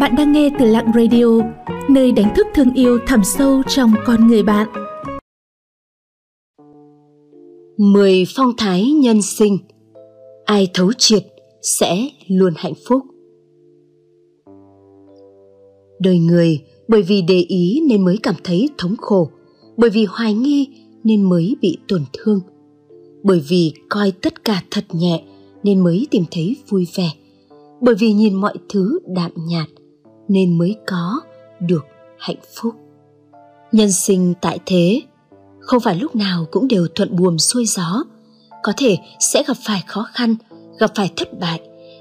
Bạn đang nghe từ Lặng Radio, nơi đánh thức thương yêu thẳm sâu trong con người bạn. 10 phong thái nhân sinh Ai thấu triệt sẽ luôn hạnh phúc Đời người bởi vì để ý nên mới cảm thấy thống khổ Bởi vì hoài nghi nên mới bị tổn thương Bởi vì coi tất cả thật nhẹ nên mới tìm thấy vui vẻ Bởi vì nhìn mọi thứ đạm nhạt nên mới có được hạnh phúc. Nhân sinh tại thế, không phải lúc nào cũng đều thuận buồm xuôi gió. Có thể sẽ gặp phải khó khăn, gặp phải thất bại,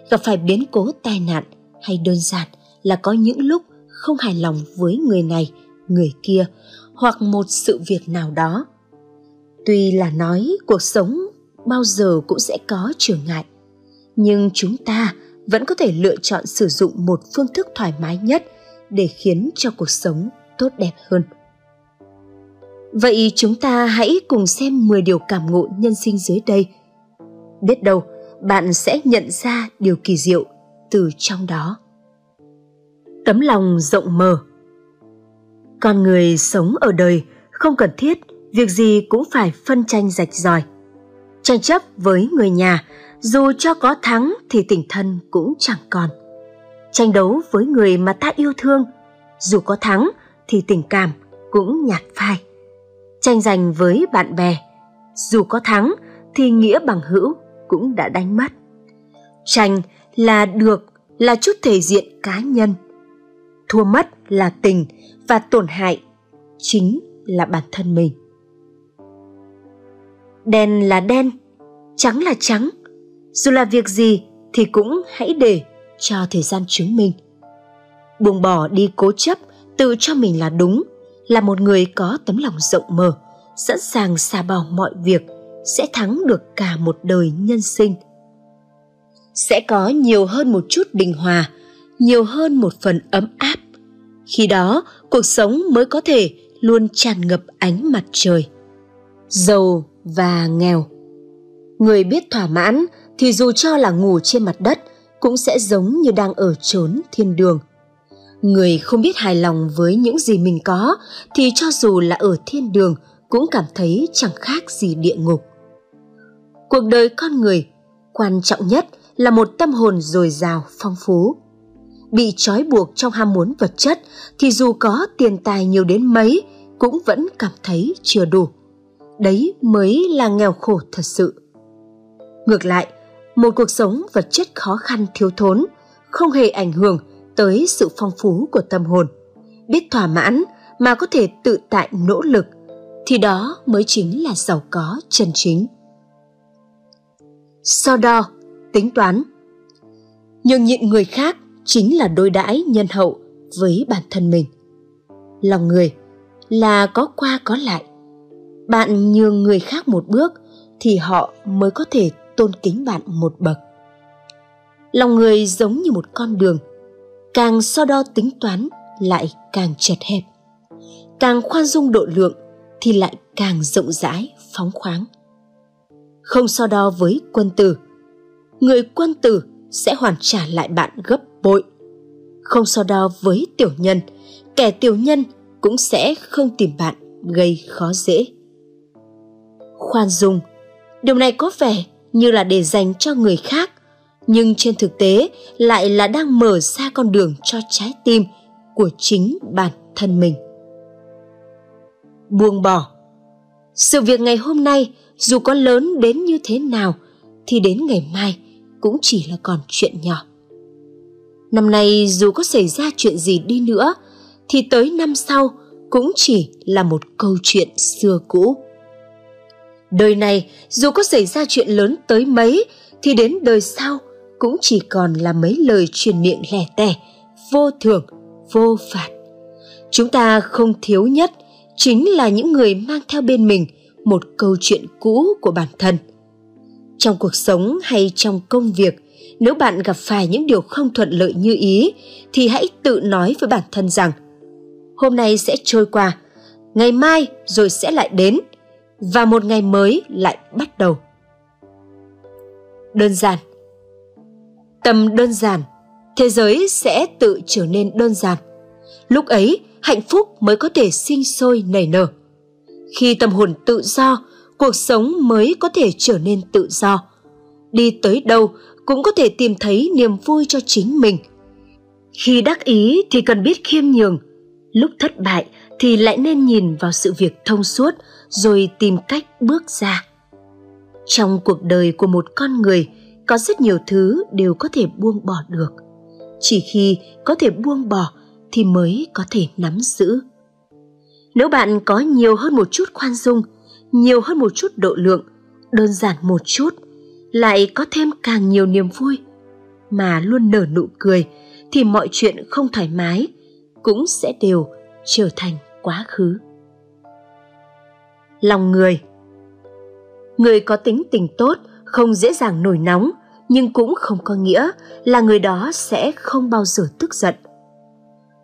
gặp phải biến cố tai nạn hay đơn giản là có những lúc không hài lòng với người này, người kia hoặc một sự việc nào đó. Tuy là nói cuộc sống bao giờ cũng sẽ có trở ngại, nhưng chúng ta vẫn có thể lựa chọn sử dụng một phương thức thoải mái nhất để khiến cho cuộc sống tốt đẹp hơn. Vậy chúng ta hãy cùng xem 10 điều cảm ngộ nhân sinh dưới đây. Biết đâu, bạn sẽ nhận ra điều kỳ diệu từ trong đó. Tấm lòng rộng mở Con người sống ở đời không cần thiết việc gì cũng phải phân tranh rạch ròi. Tranh chấp với người nhà. Dù cho có thắng thì tình thân cũng chẳng còn. Tranh đấu với người mà ta yêu thương. Dù có thắng thì tình cảm cũng nhạt phai. Tranh giành với bạn bè. Dù có thắng thì nghĩa bằng hữu cũng đã đánh mất. Tranh là được, là chút thể diện cá nhân. Thua mất là tình và tổn hại chính là bản thân mình đen là đen, trắng là trắng. Dù là việc gì thì cũng hãy để cho thời gian chứng minh. Buông bỏ đi cố chấp tự cho mình là đúng, là một người có tấm lòng rộng mở, sẵn sàng xả bỏ mọi việc, sẽ thắng được cả một đời nhân sinh. Sẽ có nhiều hơn một chút bình hòa, nhiều hơn một phần ấm áp. Khi đó, cuộc sống mới có thể luôn tràn ngập ánh mặt trời. Giàu và nghèo. Người biết thỏa mãn thì dù cho là ngủ trên mặt đất cũng sẽ giống như đang ở trốn thiên đường. Người không biết hài lòng với những gì mình có thì cho dù là ở thiên đường cũng cảm thấy chẳng khác gì địa ngục. Cuộc đời con người quan trọng nhất là một tâm hồn dồi dào phong phú. Bị trói buộc trong ham muốn vật chất thì dù có tiền tài nhiều đến mấy cũng vẫn cảm thấy chưa đủ đấy mới là nghèo khổ thật sự. Ngược lại, một cuộc sống vật chất khó khăn thiếu thốn không hề ảnh hưởng tới sự phong phú của tâm hồn. Biết thỏa mãn mà có thể tự tại nỗ lực thì đó mới chính là giàu có chân chính. So đo, tính toán. Nhường nhịn người khác chính là đối đãi nhân hậu với bản thân mình. Lòng người là có qua có lại bạn nhường người khác một bước thì họ mới có thể tôn kính bạn một bậc. Lòng người giống như một con đường, càng so đo tính toán lại càng chật hẹp, càng khoan dung độ lượng thì lại càng rộng rãi, phóng khoáng. Không so đo với quân tử, người quân tử sẽ hoàn trả lại bạn gấp bội. Không so đo với tiểu nhân, kẻ tiểu nhân cũng sẽ không tìm bạn gây khó dễ khoan dung. Điều này có vẻ như là để dành cho người khác, nhưng trên thực tế lại là đang mở ra con đường cho trái tim của chính bản thân mình. Buông bỏ. Sự việc ngày hôm nay dù có lớn đến như thế nào thì đến ngày mai cũng chỉ là còn chuyện nhỏ. Năm nay dù có xảy ra chuyện gì đi nữa thì tới năm sau cũng chỉ là một câu chuyện xưa cũ đời này, dù có xảy ra chuyện lớn tới mấy, thì đến đời sau cũng chỉ còn là mấy lời truyền miệng lẻ tẻ, vô thường, vô phạt. Chúng ta không thiếu nhất chính là những người mang theo bên mình một câu chuyện cũ của bản thân. Trong cuộc sống hay trong công việc, nếu bạn gặp phải những điều không thuận lợi như ý, thì hãy tự nói với bản thân rằng, hôm nay sẽ trôi qua, ngày mai rồi sẽ lại đến và một ngày mới lại bắt đầu. Đơn giản. Tâm đơn giản, thế giới sẽ tự trở nên đơn giản. Lúc ấy, hạnh phúc mới có thể sinh sôi nảy nở. Khi tâm hồn tự do, cuộc sống mới có thể trở nên tự do. Đi tới đâu cũng có thể tìm thấy niềm vui cho chính mình. Khi đắc ý thì cần biết khiêm nhường lúc thất bại thì lại nên nhìn vào sự việc thông suốt rồi tìm cách bước ra. Trong cuộc đời của một con người, có rất nhiều thứ đều có thể buông bỏ được. Chỉ khi có thể buông bỏ thì mới có thể nắm giữ. Nếu bạn có nhiều hơn một chút khoan dung, nhiều hơn một chút độ lượng, đơn giản một chút, lại có thêm càng nhiều niềm vui, mà luôn nở nụ cười thì mọi chuyện không thoải mái cũng sẽ đều trở thành quá khứ. Lòng người. Người có tính tình tốt không dễ dàng nổi nóng, nhưng cũng không có nghĩa là người đó sẽ không bao giờ tức giận.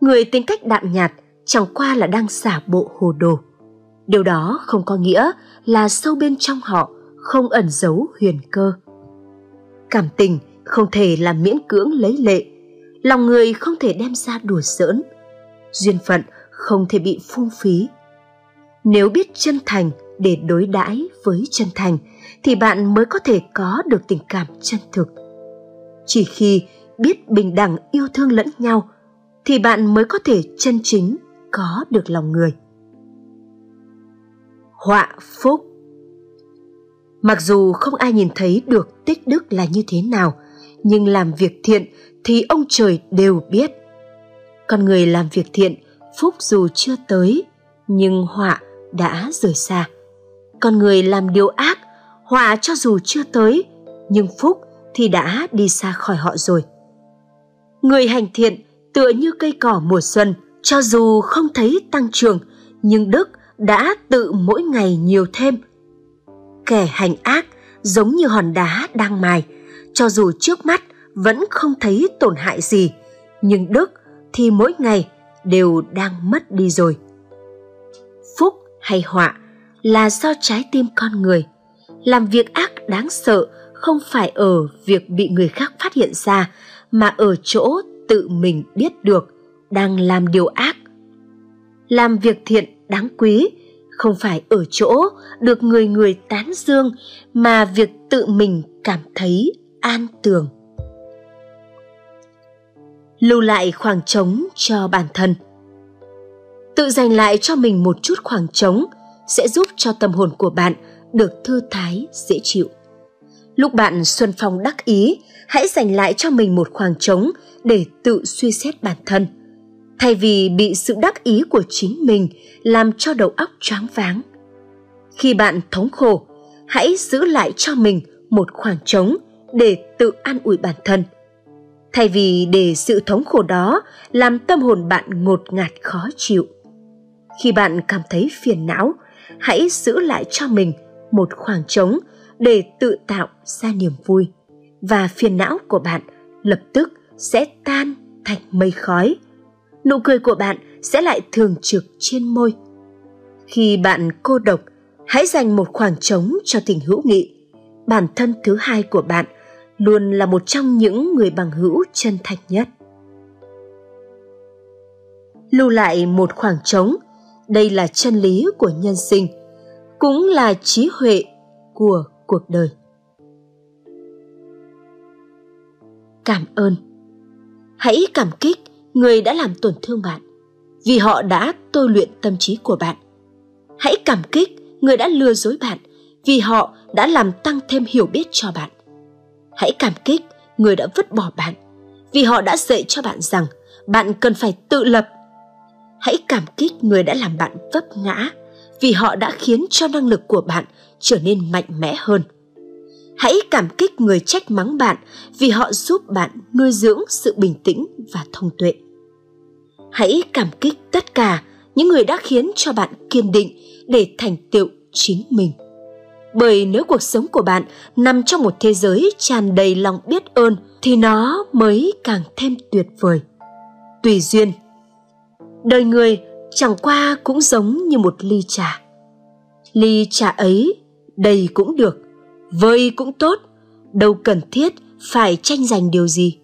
Người tính cách đạm nhạt, chẳng qua là đang xả bộ hồ đồ. Điều đó không có nghĩa là sâu bên trong họ không ẩn giấu huyền cơ. Cảm tình không thể làm miễn cưỡng lấy lệ. Lòng người không thể đem ra đùa giỡn duyên phận không thể bị phung phí. Nếu biết chân thành để đối đãi với chân thành, thì bạn mới có thể có được tình cảm chân thực. Chỉ khi biết bình đẳng yêu thương lẫn nhau, thì bạn mới có thể chân chính có được lòng người. Họa phúc mặc dù không ai nhìn thấy được tích đức là như thế nào, nhưng làm việc thiện thì ông trời đều biết con người làm việc thiện, phúc dù chưa tới, nhưng họa đã rời xa. Con người làm điều ác, họa cho dù chưa tới, nhưng phúc thì đã đi xa khỏi họ rồi. Người hành thiện tựa như cây cỏ mùa xuân, cho dù không thấy tăng trưởng, nhưng đức đã tự mỗi ngày nhiều thêm. Kẻ hành ác giống như hòn đá đang mài, cho dù trước mắt vẫn không thấy tổn hại gì, nhưng đức thì mỗi ngày đều đang mất đi rồi. Phúc hay họa là do trái tim con người. Làm việc ác đáng sợ không phải ở việc bị người khác phát hiện ra, mà ở chỗ tự mình biết được đang làm điều ác. Làm việc thiện đáng quý không phải ở chỗ được người người tán dương, mà việc tự mình cảm thấy an tường lưu lại khoảng trống cho bản thân. Tự dành lại cho mình một chút khoảng trống sẽ giúp cho tâm hồn của bạn được thư thái, dễ chịu. Lúc bạn xuân phong đắc ý, hãy dành lại cho mình một khoảng trống để tự suy xét bản thân. Thay vì bị sự đắc ý của chính mình làm cho đầu óc choáng váng. Khi bạn thống khổ, hãy giữ lại cho mình một khoảng trống để tự an ủi bản thân thay vì để sự thống khổ đó làm tâm hồn bạn ngột ngạt khó chịu. Khi bạn cảm thấy phiền não, hãy giữ lại cho mình một khoảng trống để tự tạo ra niềm vui, và phiền não của bạn lập tức sẽ tan thành mây khói. Nụ cười của bạn sẽ lại thường trực trên môi. Khi bạn cô độc, hãy dành một khoảng trống cho tình hữu nghị. Bản thân thứ hai của bạn luôn là một trong những người bằng hữu chân thành nhất. Lưu lại một khoảng trống, đây là chân lý của nhân sinh, cũng là trí huệ của cuộc đời. Cảm ơn. Hãy cảm kích người đã làm tổn thương bạn, vì họ đã tôi luyện tâm trí của bạn. Hãy cảm kích người đã lừa dối bạn, vì họ đã làm tăng thêm hiểu biết cho bạn hãy cảm kích, người đã vứt bỏ bạn. Vì họ đã dạy cho bạn rằng bạn cần phải tự lập. Hãy cảm kích người đã làm bạn vấp ngã vì họ đã khiến cho năng lực của bạn trở nên mạnh mẽ hơn. Hãy cảm kích người trách mắng bạn vì họ giúp bạn nuôi dưỡng sự bình tĩnh và thông tuệ. Hãy cảm kích tất cả những người đã khiến cho bạn kiên định để thành tựu chính mình bởi nếu cuộc sống của bạn nằm trong một thế giới tràn đầy lòng biết ơn, thì nó mới càng thêm tuyệt vời. Tùy duyên, đời người chẳng qua cũng giống như một ly trà. Ly trà ấy đầy cũng được, vơi cũng tốt, đâu cần thiết phải tranh giành điều gì.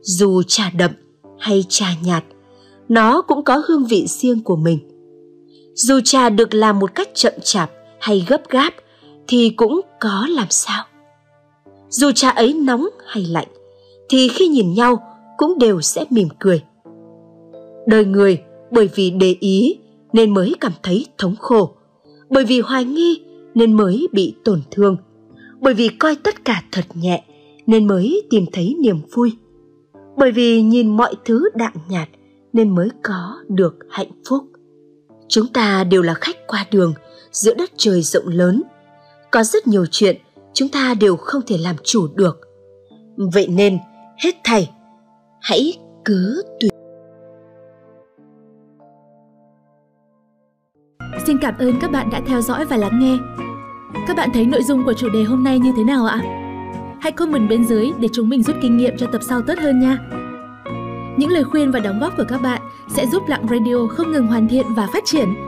Dù trà đậm hay trà nhạt, nó cũng có hương vị riêng của mình. Dù trà được làm một cách chậm chạp hay gấp gáp thì cũng có làm sao. Dù trà ấy nóng hay lạnh, thì khi nhìn nhau cũng đều sẽ mỉm cười. Đời người bởi vì để ý nên mới cảm thấy thống khổ, bởi vì hoài nghi nên mới bị tổn thương, bởi vì coi tất cả thật nhẹ nên mới tìm thấy niềm vui, bởi vì nhìn mọi thứ đạm nhạt nên mới có được hạnh phúc. Chúng ta đều là khách qua đường giữa đất trời rộng lớn có rất nhiều chuyện chúng ta đều không thể làm chủ được vậy nên, hết thảy hãy cứ tùy Xin cảm ơn các bạn đã theo dõi và lắng nghe. Các bạn thấy nội dung của chủ đề hôm nay như thế nào ạ? Hãy comment bên dưới để chúng mình rút kinh nghiệm cho tập sau tốt hơn nha. Những lời khuyên và đóng góp của các bạn sẽ giúp Lặng Radio không ngừng hoàn thiện và phát triển.